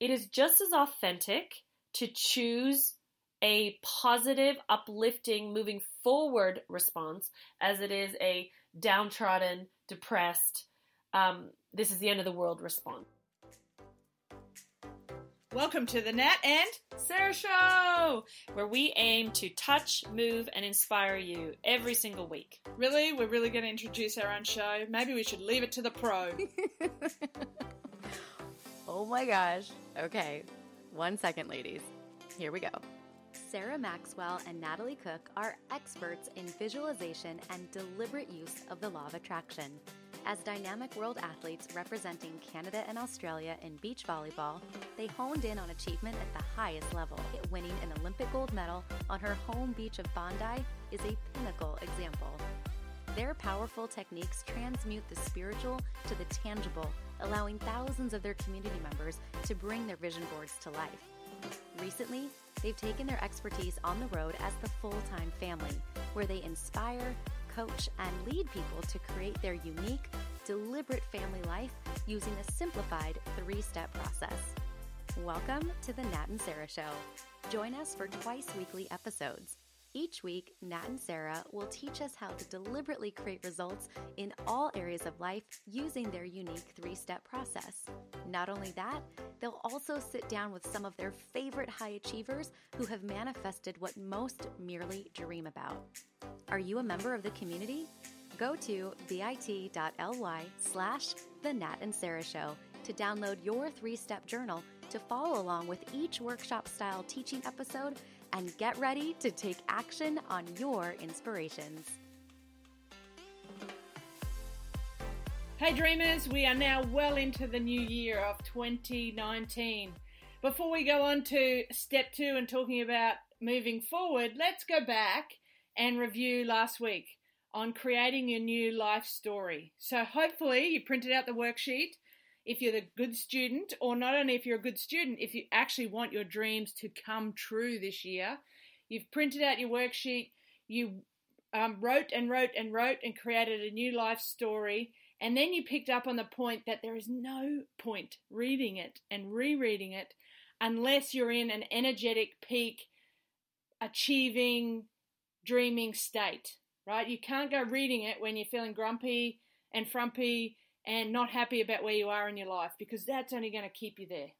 it is just as authentic to choose a positive, uplifting, moving forward response as it is a downtrodden, depressed, um, this is the end of the world response. Welcome to the Nat and Sarah Show, where we aim to touch, move, and inspire you every single week. Really? We're really going to introduce our own show? Maybe we should leave it to the pro. oh my gosh. Okay, one second, ladies. Here we go. Sarah Maxwell and Natalie Cook are experts in visualization and deliberate use of the law of attraction. As dynamic world athletes representing Canada and Australia in beach volleyball, they honed in on achievement at the highest level. Winning an Olympic gold medal on her home beach of Bondi is a pinnacle example. Their powerful techniques transmute the spiritual to the tangible, allowing thousands of their community members to bring their vision boards to life. Recently, they've taken their expertise on the road as the full time family, where they inspire, coach, and lead people to create their unique, deliberate family life using a simplified three step process. Welcome to the Nat and Sarah Show. Join us for twice weekly episodes. Each week, Nat and Sarah will teach us how to deliberately create results in all areas of life using their unique three step process. Not only that, they'll also sit down with some of their favorite high achievers who have manifested what most merely dream about. Are you a member of the community? Go to bit.ly slash the Nat and Sarah Show to download your three step journal to follow along with each workshop style teaching episode and get ready to take action on your inspirations. Hey, dreamers, we are now well into the new year of 2019. Before we go on to step two and talking about moving forward, let's go back and review last week on creating your new life story. So, hopefully, you printed out the worksheet if you're the good student, or not only if you're a good student, if you actually want your dreams to come true this year, you've printed out your worksheet, you um, wrote and wrote and wrote and created a new life story, and then you picked up on the point that there is no point reading it and rereading it unless you're in an energetic peak, achieving, dreaming state, right? You can't go reading it when you're feeling grumpy and frumpy and not happy about where you are in your life because that's only going to keep you there.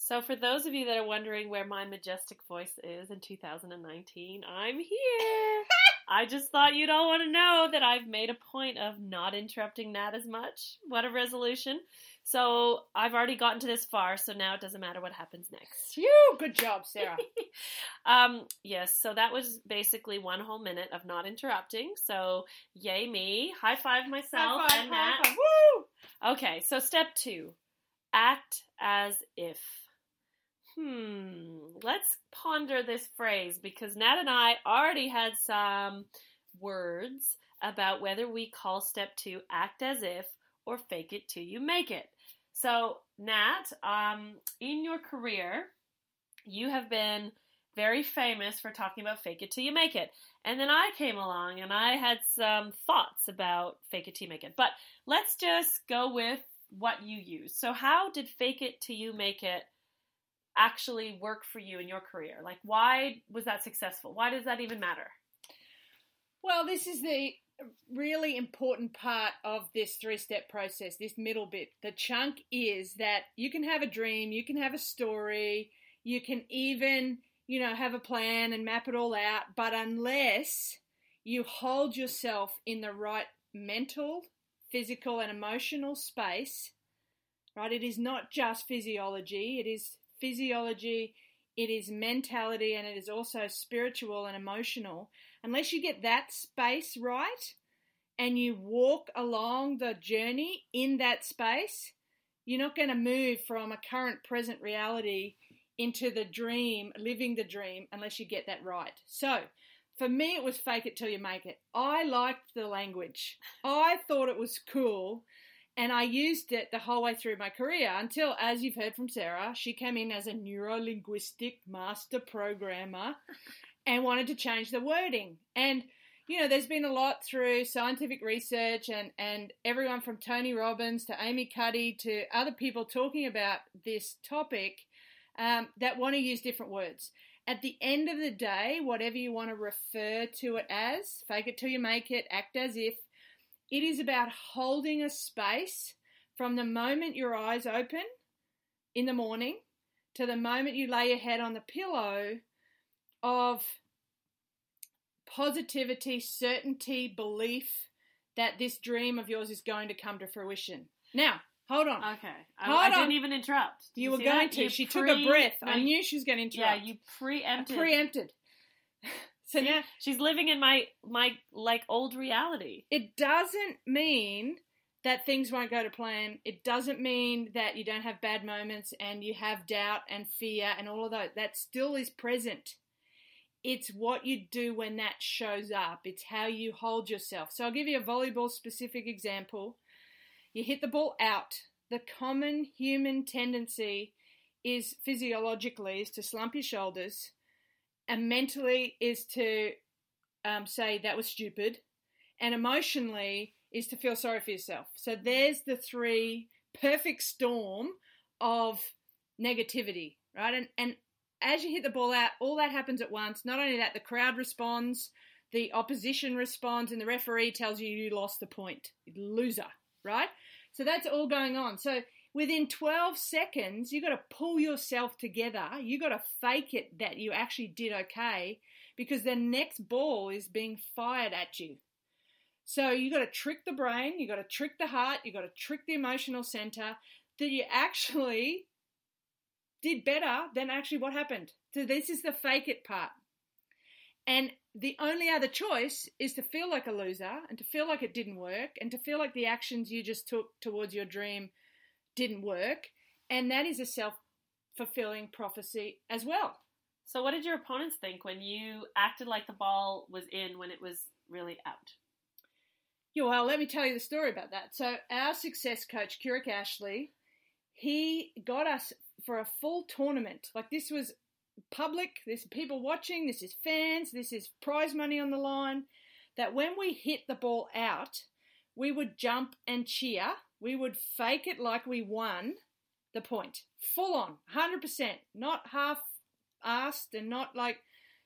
So, for those of you that are wondering where my majestic voice is in 2019, I'm here. I just thought you'd all want to know that I've made a point of not interrupting Nat as much. What a resolution. So, I've already gotten to this far, so now it doesn't matter what happens next. You, good job, Sarah. um, yes, so that was basically one whole minute of not interrupting. So, yay me. High five myself High five, and Nat. Okay, so step two act as if. Hmm, let's ponder this phrase because Nat and I already had some words about whether we call step two act as if or fake it till you make it. So, Nat, um, in your career, you have been very famous for talking about fake it till you make it. And then I came along and I had some thoughts about fake it till you make it. But let's just go with what you use. So, how did fake it till you make it actually work for you in your career? Like, why was that successful? Why does that even matter? Well, this is the really important part of this three step process, this middle bit. The chunk is that you can have a dream, you can have a story, you can even, you know, have a plan and map it all out, but unless you hold yourself in the right mental, physical, and emotional space, right? It is not just physiology, it is physiology, it is mentality, and it is also spiritual and emotional. Unless you get that space right and you walk along the journey in that space, you're not going to move from a current present reality into the dream, living the dream, unless you get that right. So, for me, it was fake it till you make it. I liked the language. I thought it was cool and I used it the whole way through my career until, as you've heard from Sarah, she came in as a neuro linguistic master programmer and wanted to change the wording. And, you know, there's been a lot through scientific research and, and everyone from Tony Robbins to Amy Cuddy to other people talking about this topic um, that want to use different words. At the end of the day, whatever you want to refer to it as, fake it till you make it, act as if, it is about holding a space from the moment your eyes open in the morning to the moment you lay your head on the pillow of positivity, certainty, belief that this dream of yours is going to come to fruition. Now, hold on. Okay. I, Hold I didn't even interrupt. Did You were going that? to. You she pre- took a breath. no, I knew she was going to interrupt. Yeah, you I preempted. preempted. So yeah, She's living in my my like old reality. it doesn't mean that things won't go to plan. It doesn't mean that you don't have bad moments and you have doubt and fear and all of those. That still is present. It's what you do when that shows up. It's how you hold yourself. So I'll give you a volleyball specific example. You hit the ball out. The common human tendency is physiologically is to slump your shoulders and mentally is to um, say that was stupid and emotionally is to feel sorry for yourself. So there's the three perfect storm of negativity, right? And and as you hit the ball out, all that happens at once. Not only that, the crowd responds, the opposition responds, and the referee tells you you lost the point. Loser, right? So that's all going on. So within 12 seconds, you got to pull yourself together. You got to fake it that you actually did okay because the next ball is being fired at you. So you got to trick the brain, you got to trick the heart, you got to trick the emotional center that you actually did better than actually what happened. So this is the fake it part. And the only other choice is to feel like a loser and to feel like it didn't work and to feel like the actions you just took towards your dream didn't work. And that is a self fulfilling prophecy as well. So what did your opponents think when you acted like the ball was in when it was really out? Yeah, well, let me tell you the story about that. So, our success coach, Kirik Ashley, he got us for a full tournament. Like, this was public, there's people watching, this is fans, this is prize money on the line. That when we hit the ball out, we would jump and cheer. We would fake it like we won the point. Full on, 100%. Not half assed and not like,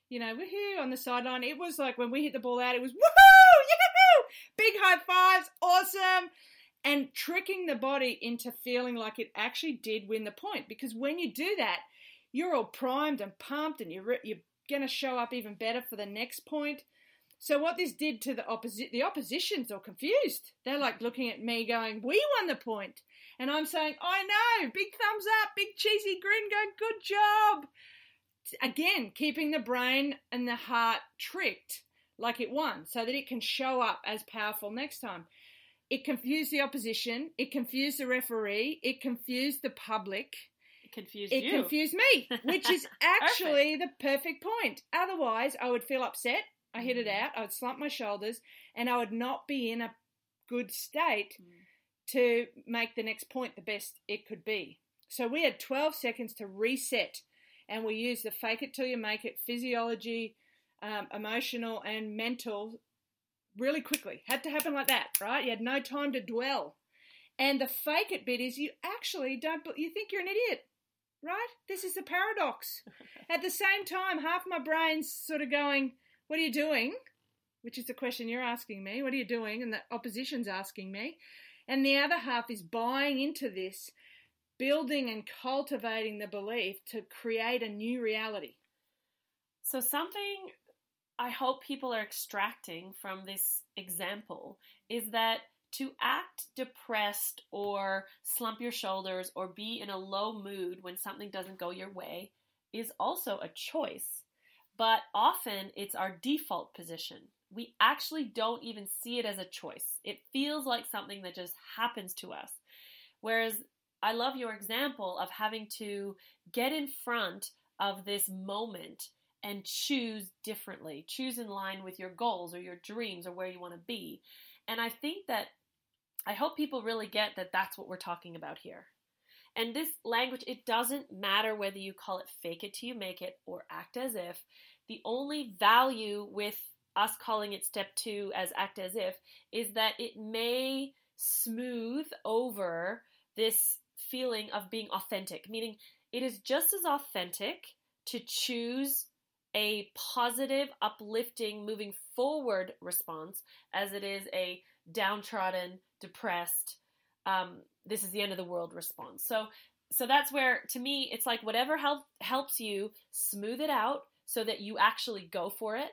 you know, woohoo on the sideline. It was like when we hit the ball out, it was woohoo, yahoo, big high fives, awesome, and tricking the body into feeling like it actually did win the point. Because when you do that, you're all primed and pumped, and you're you're going to show up even better for the next point. So what this did to the opposi- the opposition's all confused. They're like looking at me, going, "We won the point," and I'm saying, "I know, big thumbs up, big cheesy grin, going, good job." Again, keeping the brain and the heart tricked like it won, so that it can show up as powerful next time. It confused the opposition. It confused the referee. It confused the public. Confused It you. confused me, which is actually the perfect point. Otherwise, I would feel upset. I hit it Mm. out. I would slump my shoulders, and I would not be in a good state Mm. to make the next point the best it could be. So we had 12 seconds to reset, and we used the fake it till you make it physiology, um, emotional, and mental really quickly. Had to happen like that, right? You had no time to dwell. And the fake it bit is you actually don't, you think you're an idiot, right? This is the paradox. At the same time, half my brain's sort of going, What are you doing? Which is the question you're asking me. What are you doing? And the opposition's asking me. And the other half is buying into this, building and cultivating the belief to create a new reality. So something I hope people are extracting from this example is that to act depressed or slump your shoulders or be in a low mood when something doesn't go your way is also a choice. But often it's our default position. We actually don't even see it as a choice. It feels like something that just happens to us. Whereas I love your example of having to get in front of this moment and choose differently, choose in line with your goals or your dreams or where you want to be. And I think that I hope people really get that that's what we're talking about here. And this language, it doesn't matter whether you call it fake it till you make it or act as if. The only value with us calling it step two as act as if is that it may smooth over this feeling of being authentic, meaning it is just as authentic to choose a positive, uplifting, moving forward response as it is a downtrodden, depressed, um, this is the end of the world response. So, so that's where, to me, it's like whatever help, helps you smooth it out so that you actually go for it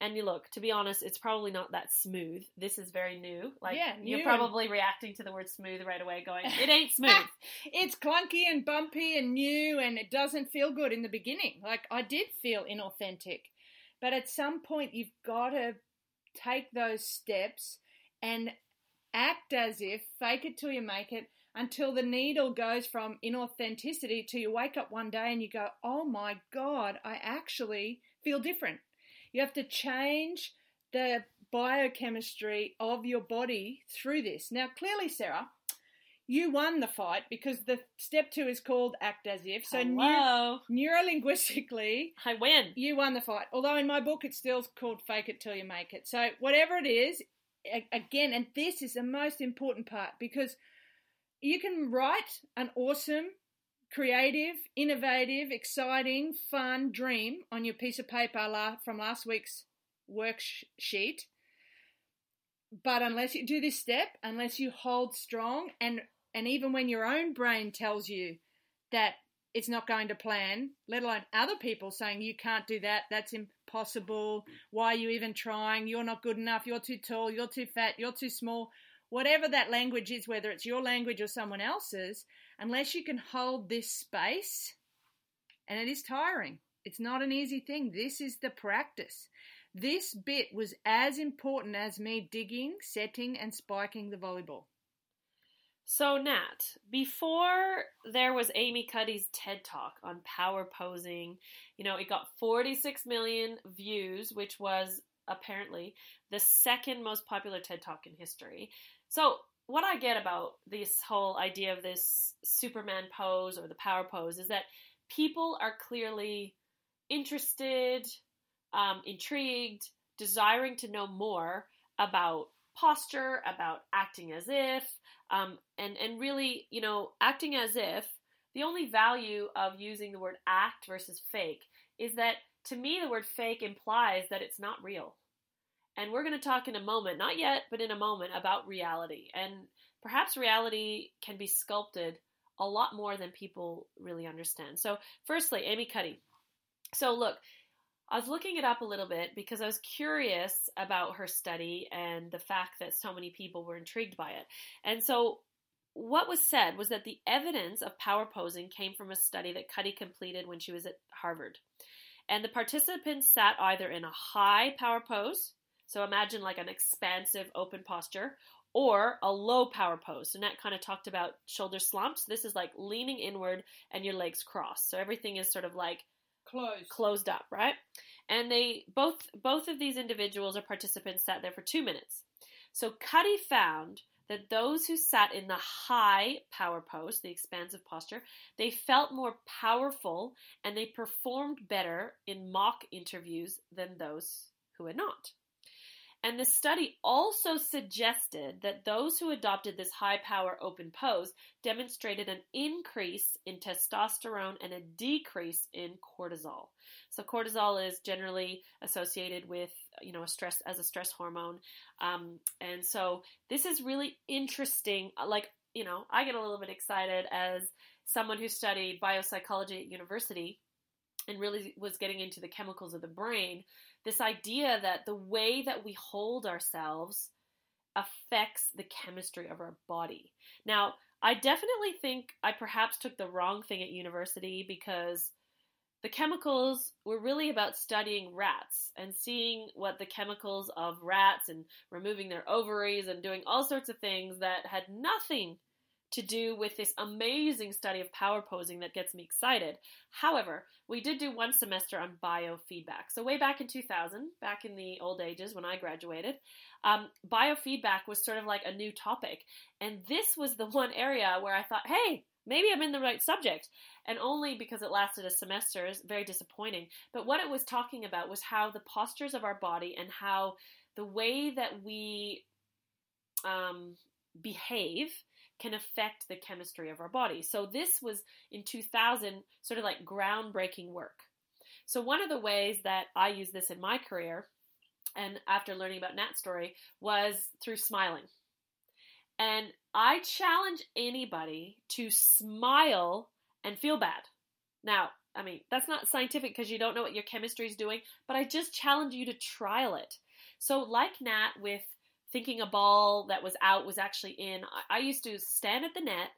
and you look, to be honest, it's probably not that smooth. This is very new. Like Yeah, you're new probably reacting to the word smooth right away, going, "It ain't smooth." it's clunky and bumpy and new and it doesn't feel good in the beginning. Like I did feel inauthentic. But at some point you've got to take those steps and act as if fake it till you make it until the needle goes from inauthenticity to you wake up one day and you go, "Oh my god, I actually feel different." You have to change the biochemistry of your body through this. Now, clearly, Sarah, you won the fight because the step two is called act as if. So, neu- Hello, neurolinguistically, I win. you won the fight. Although in my book, it's still called fake it till you make it. So, whatever it is, again, and this is the most important part because you can write an awesome, creative, innovative, exciting, fun dream on your piece of paper from last week's worksheet. But unless you do this step, unless you hold strong, and and even when your own brain tells you that it's not going to plan, let alone other people saying you can't do that, that's impossible, why are you even trying, you're not good enough, you're too tall, you're too fat, you're too small, whatever that language is, whether it's your language or someone else's, unless you can hold this space, and it is tiring. It's not an easy thing. This is the practice. This bit was as important as me digging, setting, and spiking the volleyball. So, Nat, before there was Amy Cuddy's TED Talk on power posing, you know, it got 46 million views, which was apparently the second most popular TED Talk in history. So, what I get about this whole idea of this Superman pose or the power pose is that people are clearly interested, um, intrigued, desiring to know more about posture, about acting as if, um, and and really, you know, acting as if. The only value of using the word act versus fake is that to me the word fake implies that it's not real. And we're going to talk in a moment, not yet, but in a moment about reality. And perhaps reality can be sculpted a lot more than people really understand. So, firstly, Amy Cuddy. So, look, I was looking it up a little bit because I was curious about her study and the fact that so many people were intrigued by it. And so, what was said was that the evidence of power posing came from a study that Cuddy completed when she was at Harvard. And the participants sat either in a high power pose, so imagine like an expansive open posture, or a low power pose. So Nat kind of talked about shoulder slumps. This is like leaning inward and your legs crossed. So everything is sort of like Close. closed up, right? And they both both of these individuals or participants sat there for two minutes. So Cuddy found that those who sat in the high power pose, the expansive posture, they felt more powerful and they performed better in mock interviews than those who had not. And the study also suggested that those who adopted this high power open pose demonstrated an increase in testosterone and a decrease in cortisol. So cortisol is generally associated with, you know, a stress as a stress hormone. Um, and so this is really interesting. Like, you know, I get a little bit excited as someone who studied biopsychology at university and really was getting into the chemicals of the brain this idea that the way that we hold ourselves affects the chemistry of our body. Now, I definitely think I perhaps took the wrong thing at university because the chemicals were really about studying rats and seeing what the chemicals of rats and removing their ovaries and doing all sorts of things that had nothing to do with this amazing study of power posing that gets me excited. However, we did do one semester on biofeedback. So, way back in 2000, back in the old ages when I graduated, um, biofeedback was sort of like a new topic. And this was the one area where I thought, hey, maybe I'm in the right subject. And only because it lasted a semester is very disappointing. But what it was talking about was how the postures of our body and how the way that we um, behave can affect the chemistry of our body. So this was in 2000, sort of like groundbreaking work. So one of the ways that I use this in my career, and after learning about Nat Story, was through smiling. And I challenge anybody to smile and feel bad. Now, I mean, that's not scientific because you don't know what your chemistry is doing, but I just challenge you to trial it. So, like Nat with thinking a ball that was out was actually in, I used to stand at the net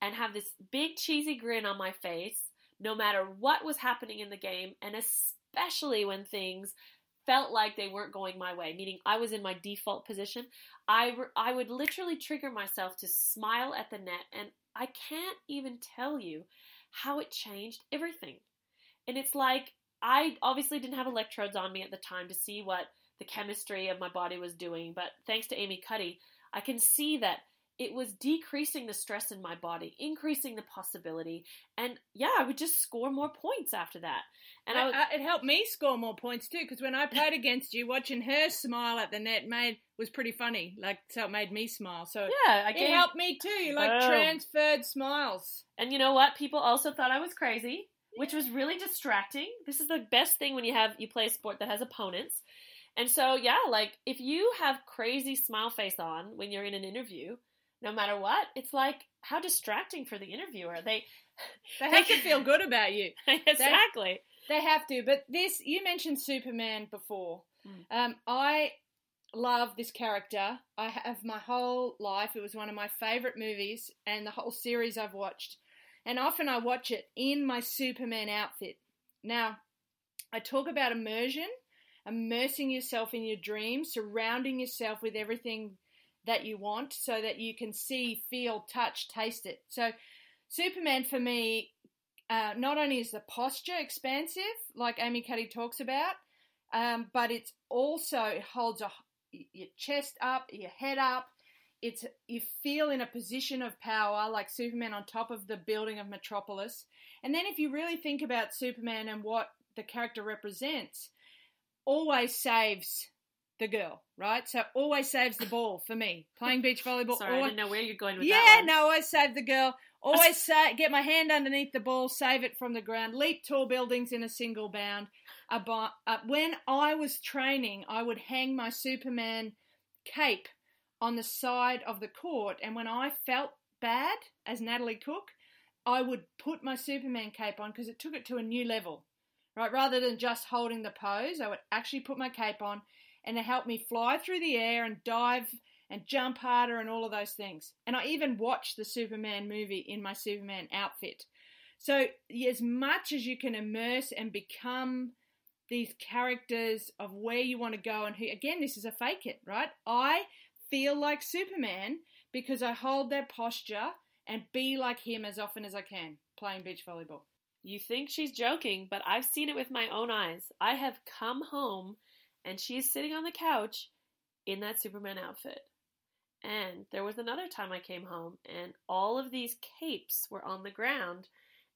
and have this big cheesy grin on my face no matter what was happening in the game, and especially when things felt like they weren't going my way, meaning I was in my default position, I, re- I would literally trigger myself to smile at the net, and I can't even tell you how it changed everything. And it's like I obviously didn't have electrodes on me at the time to see what the chemistry of my body was doing, but thanks to Amy Cuddy, I can see that it was decreasing the stress in my body, increasing the possibility, and yeah, I would just score more points after that. And I, I, I, it helped me score more points too because when I played against you, watching her smile at the net made was pretty funny. Like so, it made me smile. So yeah, I it helped me too. You like Boom. transferred smiles. And you know what? People also thought I was crazy, which was really distracting. This is the best thing when you have you play a sport that has opponents. And so yeah, like if you have crazy smile face on when you're in an interview, no matter what, it's like how distracting for the interviewer. They They have to feel good about you. exactly. They have to. But this, you mentioned Superman before. Mm. Um, I love this character. I have my whole life. It was one of my favorite movies, and the whole series I've watched. And often I watch it in my Superman outfit. Now, I talk about immersion, immersing yourself in your dreams, surrounding yourself with everything that you want so that you can see, feel, touch, taste it. So, Superman for me, uh, not only is the posture expansive, like Amy Cuddy talks about, um, but it's also it holds a, your chest up, your head up. It's you feel in a position of power, like Superman on top of the building of Metropolis. And then, if you really think about Superman and what the character represents, always saves the girl, right? So always saves the ball for me. Playing beach volleyball. Sorry, I didn't know where you're going with yeah, that. one. no, always save the girl. Always sa- get my hand underneath the ball, save it from the ground, leap tall buildings in a single bound. Abo- uh, when I was training, I would hang my Superman cape on the side of the court, and when I felt bad as Natalie Cook, I would put my Superman cape on because it took it to a new level. Right, rather than just holding the pose, I would actually put my cape on, and it helped me fly through the air and dive and jump harder and all of those things. And I even watched the Superman movie in my Superman outfit. So, as much as you can immerse and become these characters of where you want to go, and who, again, this is a fake it, right? I feel like Superman because I hold that posture and be like him as often as I can playing beach volleyball. You think she's joking, but I've seen it with my own eyes. I have come home and she's sitting on the couch in that Superman outfit. And there was another time I came home and all of these capes were on the ground.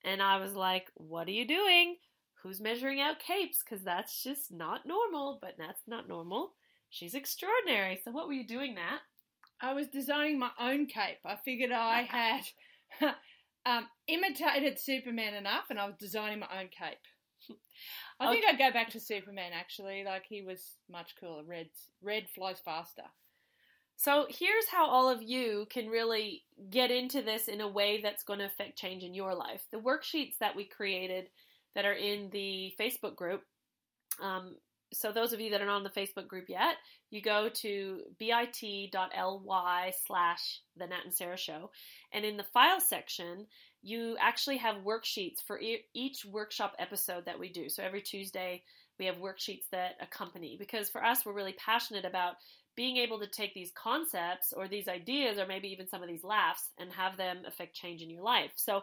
And I was like, What are you doing? Who's measuring out capes? Because that's just not normal, but that's not normal. She's extraordinary. So, what were you doing, Nat? I was designing my own cape. I figured I had um, imitated Superman enough, and I was designing my own cape. I think I'd go back to Superman actually. Like he was much cooler. Red, red flies faster. So here's how all of you can really get into this in a way that's going to affect change in your life. The worksheets that we created that are in the Facebook group. Um, so those of you that are not on the Facebook group yet, you go to bit.ly slash the Nat and Sarah Show, and in the file section, you actually have worksheets for e- each workshop episode that we do. So every Tuesday, we have worksheets that accompany because for us, we're really passionate about being able to take these concepts or these ideas or maybe even some of these laughs and have them affect change in your life. So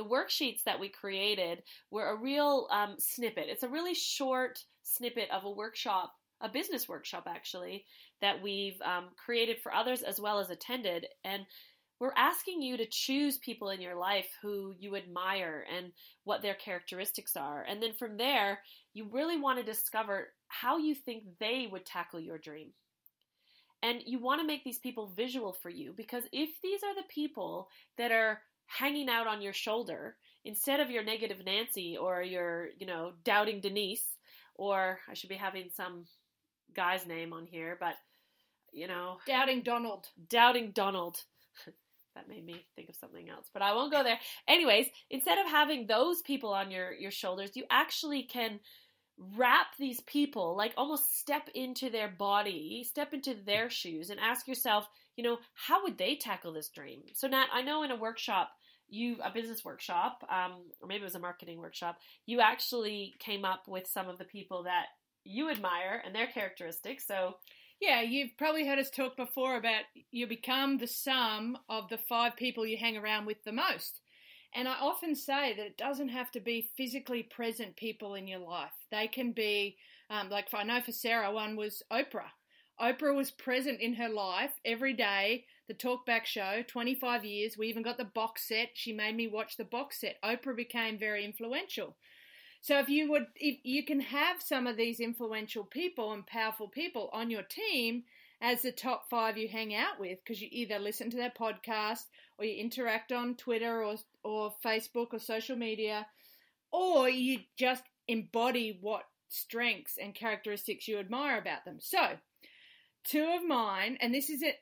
the worksheets that we created were a real um, snippet. It's a really short snippet of a workshop, a business workshop actually, that we've um, created for others as well as attended. And we're asking you to choose people in your life who you admire and what their characteristics are. And then from there, you really want to discover how you think they would tackle your dream. And you want to make these people visual for you because if these are the people that are hanging out on your shoulder instead of your negative Nancy or your, you know, doubting Denise, or I should be having some guy's name on here, but you know, doubting Donald. Doubting Donald. that made me think of something else, but I won't go there. Anyways, instead of having those people on your your shoulders, you actually can wrap these people, like almost step into their body, step into their shoes and ask yourself, you know, how would they tackle this dream? So Nat, I know in a workshop you a business workshop, um, or maybe it was a marketing workshop, you actually came up with some of the people that you admire and their characteristics. So yeah, you've probably heard us talk before about you become the sum of the five people you hang around with the most. And I often say that it doesn't have to be physically present people in your life. They can be, um, like I know for Sarah, one was Oprah. Oprah was present in her life every day. The Talkback Show, 25 years. We even got the box set. She made me watch the box set. Oprah became very influential. So if you would, if you can have some of these influential people and powerful people on your team as the top five you hang out with, because you either listen to their podcast or you interact on Twitter or or Facebook or social media, or you just embody what strengths and characteristics you admire about them. So, two of mine, and this is it.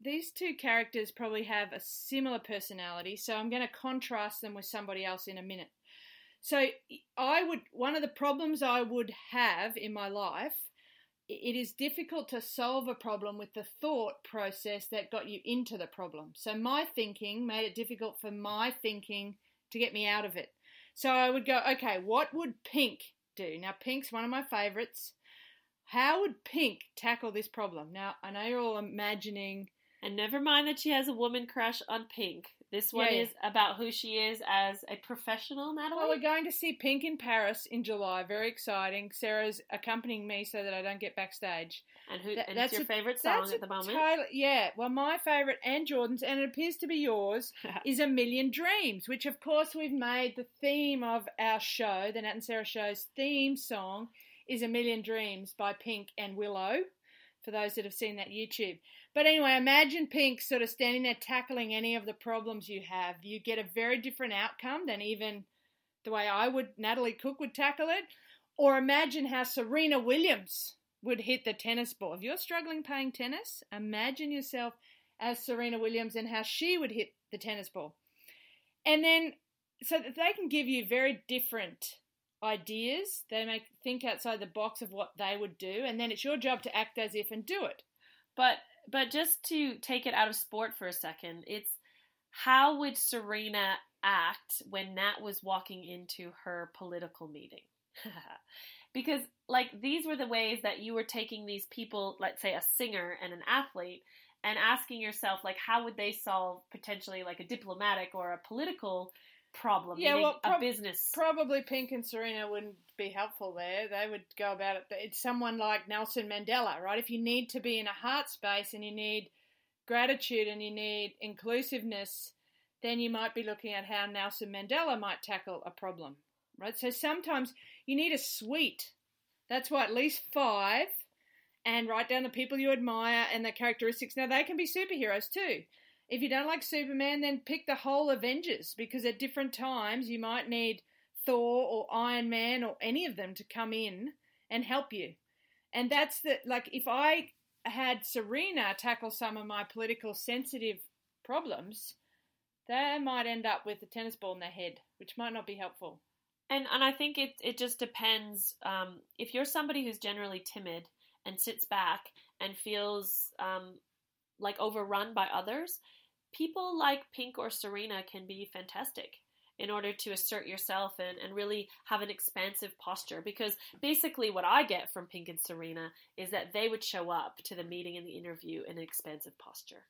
These two characters probably have a similar personality, so I'm going to contrast them with somebody else in a minute. So I would one of the problems I would have in my life it is difficult to solve a problem with the thought process that got you into the problem. So my thinking made it difficult for my thinking to get me out of it. So I would go, okay, what would Pink do? Now Pink's one of my favorites. How would Pink tackle this problem? Now I know you're all imagining and never mind that she has a woman crush on Pink. This one yeah, is about who she is as a professional, Natalie. Well, we're going to see Pink in Paris in July. Very exciting. Sarah's accompanying me so that I don't get backstage. And who? and that's your a, favorite song at the moment? Totally, yeah. Well, my favorite and Jordan's, and it appears to be yours, is "A Million Dreams," which, of course, we've made the theme of our show. The Nat and Sarah show's theme song is "A Million Dreams" by Pink and Willow. For those that have seen that YouTube. But anyway, imagine Pink sort of standing there tackling any of the problems you have. You get a very different outcome than even the way I would, Natalie Cook would tackle it. Or imagine how Serena Williams would hit the tennis ball. If you're struggling playing tennis, imagine yourself as Serena Williams and how she would hit the tennis ball. And then, so that they can give you very different ideas. They make think outside the box of what they would do, and then it's your job to act as if and do it. But but just to take it out of sport for a second, it's how would Serena act when Nat was walking into her political meeting? because like these were the ways that you were taking these people, let's say a singer and an athlete, and asking yourself like how would they solve potentially like a diplomatic or a political problem. Yeah, well, prob- a business. Probably Pink and Serena wouldn't be helpful there. They would go about it. But it's someone like Nelson Mandela, right? If you need to be in a heart space and you need gratitude and you need inclusiveness, then you might be looking at how Nelson Mandela might tackle a problem, right? So sometimes you need a suite. That's why at least five, and write down the people you admire and their characteristics. Now they can be superheroes too. If you don't like Superman, then pick the whole Avengers because at different times you might need Thor or Iron Man or any of them to come in and help you. And that's the like if I had Serena tackle some of my political sensitive problems, they might end up with a tennis ball in their head, which might not be helpful. And and I think it it just depends. Um, if you're somebody who's generally timid and sits back and feels um, like overrun by others, people like Pink or Serena can be fantastic in order to assert yourself and, and really have an expansive posture. Because basically, what I get from Pink and Serena is that they would show up to the meeting and the interview in an expansive posture.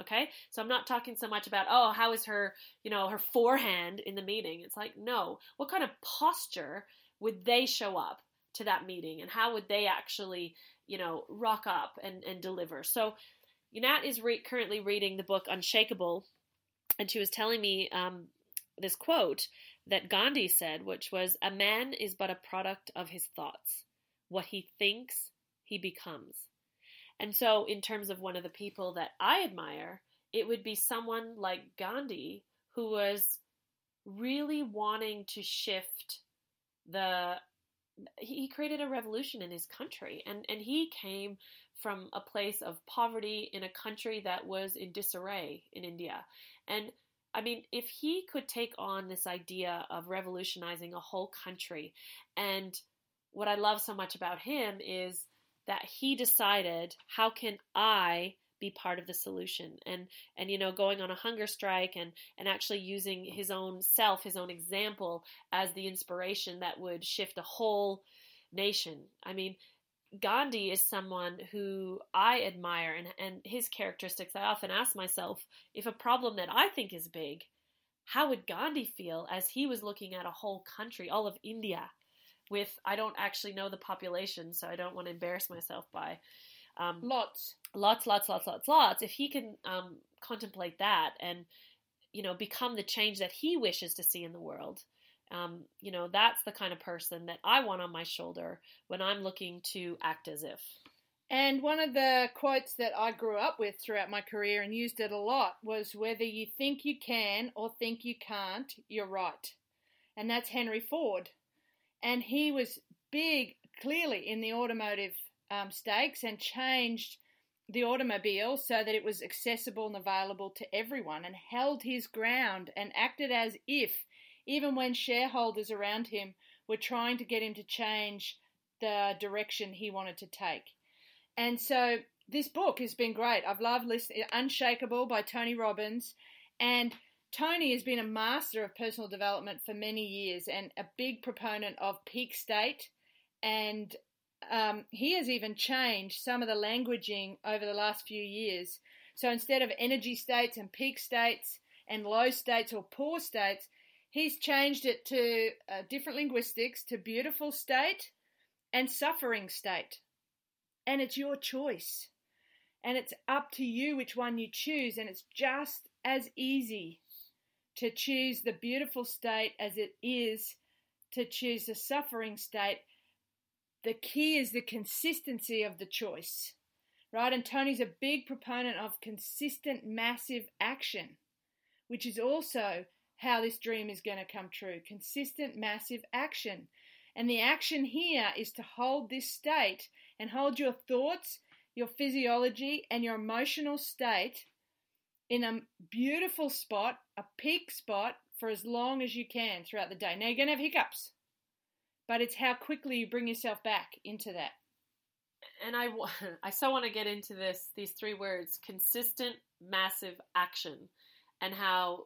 Okay? So I'm not talking so much about, oh, how is her, you know, her forehand in the meeting? It's like, no, what kind of posture would they show up to that meeting and how would they actually, you know, rock up and, and deliver? So Nat is re- currently reading the book Unshakable, and she was telling me um, this quote that Gandhi said, which was, A man is but a product of his thoughts. What he thinks, he becomes. And so, in terms of one of the people that I admire, it would be someone like Gandhi who was really wanting to shift the he created a revolution in his country and and he came from a place of poverty in a country that was in disarray in India. And I mean, if he could take on this idea of revolutionizing a whole country, and what I love so much about him is that he decided, how can I be part of the solution? And and you know going on a hunger strike and and actually using his own self his own example as the inspiration that would shift a whole nation. I mean Gandhi is someone who I admire and, and his characteristics. I often ask myself if a problem that I think is big, how would Gandhi feel as he was looking at a whole country, all of India, with, I don't actually know the population, so I don't want to embarrass myself by. Um, lots. Lots, lots, lots, lots, lots. If he can um, contemplate that and, you know, become the change that he wishes to see in the world, um, you know, that's the kind of person that I want on my shoulder when I'm looking to act as if. And one of the quotes that I grew up with throughout my career and used it a lot was whether you think you can or think you can't, you're right. And that's Henry Ford. And he was big, clearly, in the automotive um, stakes and changed the automobile so that it was accessible and available to everyone and held his ground and acted as if even when shareholders around him were trying to get him to change the direction he wanted to take. And so this book has been great. I've loved listening. Unshakable by Tony Robbins. And Tony has been a master of personal development for many years and a big proponent of peak state. And um, he has even changed some of the languaging over the last few years. So instead of energy states and peak states and low states or poor states, He's changed it to uh, different linguistics to beautiful state and suffering state. And it's your choice. And it's up to you which one you choose. And it's just as easy to choose the beautiful state as it is to choose the suffering state. The key is the consistency of the choice, right? And Tony's a big proponent of consistent, massive action, which is also how this dream is going to come true. Consistent, massive action. And the action here is to hold this state and hold your thoughts, your physiology, and your emotional state in a beautiful spot, a peak spot, for as long as you can throughout the day. Now, you're going to have hiccups, but it's how quickly you bring yourself back into that. And I, I so want to get into this, these three words consistent, massive action, and how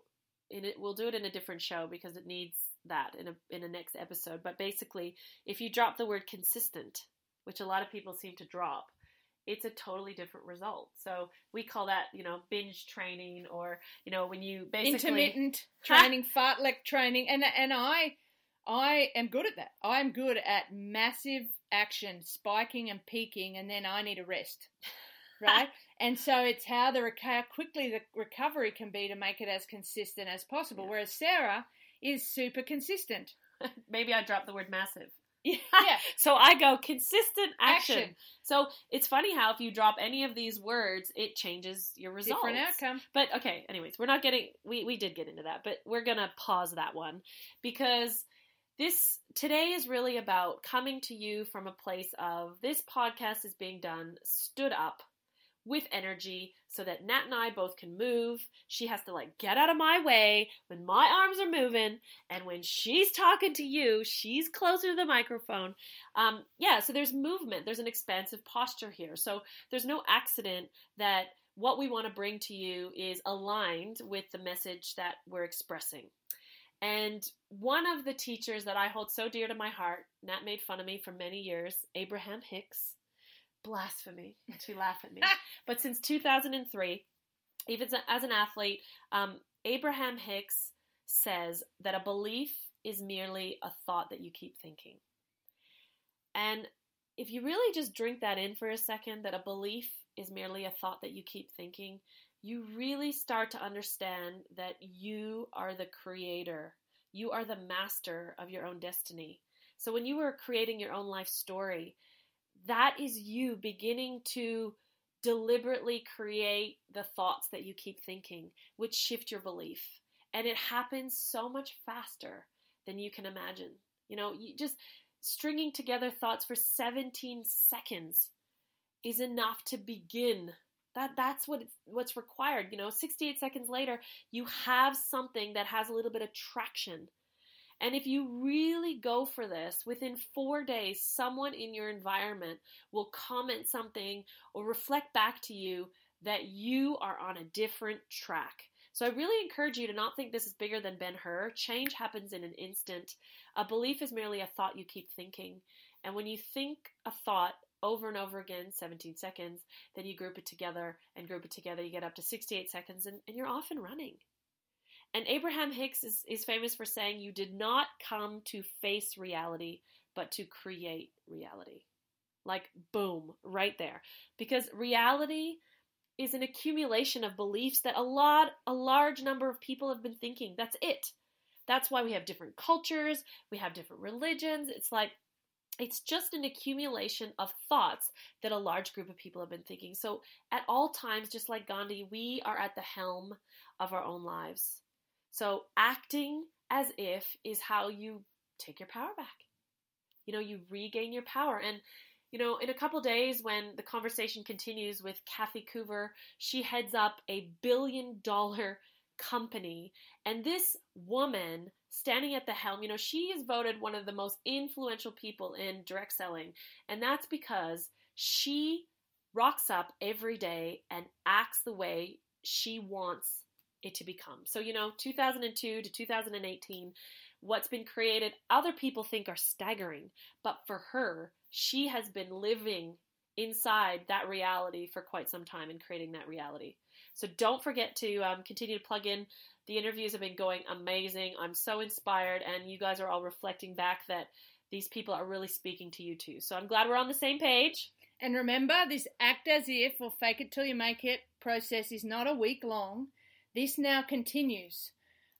in it we'll do it in a different show because it needs that in a in a next episode. But basically, if you drop the word consistent, which a lot of people seem to drop, it's a totally different result. So we call that, you know, binge training or, you know, when you basically intermittent training, fartlek training and and I I am good at that. I'm good at massive action, spiking and peaking and then I need a rest. Right? And so it's how the how quickly the recovery can be to make it as consistent as possible. Yeah. Whereas Sarah is super consistent. Maybe I dropped the word massive. Yeah. so I go consistent action. action. So it's funny how if you drop any of these words, it changes your results. Different outcome. But okay, anyways, we're not getting we we did get into that, but we're gonna pause that one because this today is really about coming to you from a place of this podcast is being done stood up with energy so that Nat and I both can move. She has to like get out of my way when my arms are moving, and when she's talking to you, she's closer to the microphone. Um, yeah, so there's movement, there's an expansive posture here. So there's no accident that what we want to bring to you is aligned with the message that we're expressing. And one of the teachers that I hold so dear to my heart, Nat made fun of me for many years, Abraham Hicks, blasphemy to laugh at me. but since 2003, even as an athlete, um, Abraham Hicks says that a belief is merely a thought that you keep thinking. And if you really just drink that in for a second, that a belief is merely a thought that you keep thinking, you really start to understand that you are the creator. You are the master of your own destiny. So when you are creating your own life story, that is you beginning to deliberately create the thoughts that you keep thinking, which shift your belief. And it happens so much faster than you can imagine. You know, you just stringing together thoughts for 17 seconds is enough to begin that that's what what's required you know 68 seconds later you have something that has a little bit of traction and if you really go for this within 4 days someone in your environment will comment something or reflect back to you that you are on a different track so I really encourage you to not think this is bigger than Ben Hur. Change happens in an instant. A belief is merely a thought you keep thinking. And when you think a thought over and over again, 17 seconds, then you group it together and group it together, you get up to 68 seconds and, and you're off and running. And Abraham Hicks is, is famous for saying, You did not come to face reality, but to create reality. Like, boom, right there. Because reality is an accumulation of beliefs that a lot, a large number of people have been thinking. That's it. That's why we have different cultures, we have different religions. It's like, it's just an accumulation of thoughts that a large group of people have been thinking. So, at all times, just like Gandhi, we are at the helm of our own lives. So, acting as if is how you take your power back. You know, you regain your power. And you know, in a couple days when the conversation continues with Kathy Coover, she heads up a billion dollar company. And this woman standing at the helm, you know, she is voted one of the most influential people in direct selling. And that's because she rocks up every day and acts the way she wants it to become. So, you know, 2002 to 2018, what's been created, other people think are staggering. But for her, she has been living inside that reality for quite some time and creating that reality. So don't forget to um, continue to plug in. The interviews have been going amazing. I'm so inspired, and you guys are all reflecting back that these people are really speaking to you too. So I'm glad we're on the same page. And remember, this act as if or fake it till you make it process is not a week long. This now continues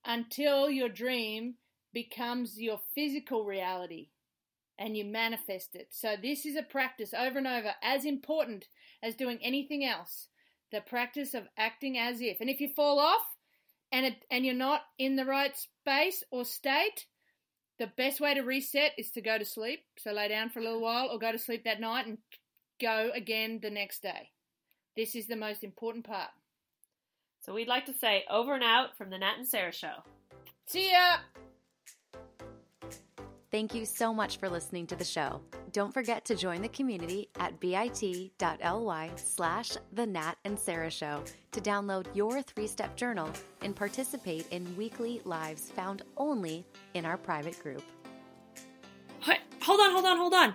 until your dream becomes your physical reality and you manifest it. So, this is a practice over and over, as important as doing anything else. The practice of acting as if. And if you fall off and, it, and you're not in the right space or state, the best way to reset is to go to sleep. So, lay down for a little while or go to sleep that night and go again the next day. This is the most important part. So, we'd like to say over and out from the Nat and Sarah Show. See ya! Thank you so much for listening to the show. Don't forget to join the community at bit.ly slash the Nat and Sarah Show to download your three-step journal and participate in weekly lives found only in our private group. Hold on, hold on, hold on.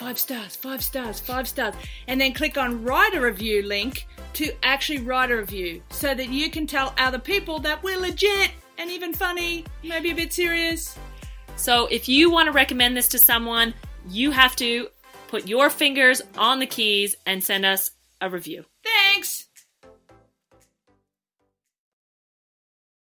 Five stars, five stars, five stars. And then click on write a review link to actually write a review so that you can tell other people that we're legit and even funny, maybe a bit serious. So if you want to recommend this to someone, you have to put your fingers on the keys and send us a review. Thanks!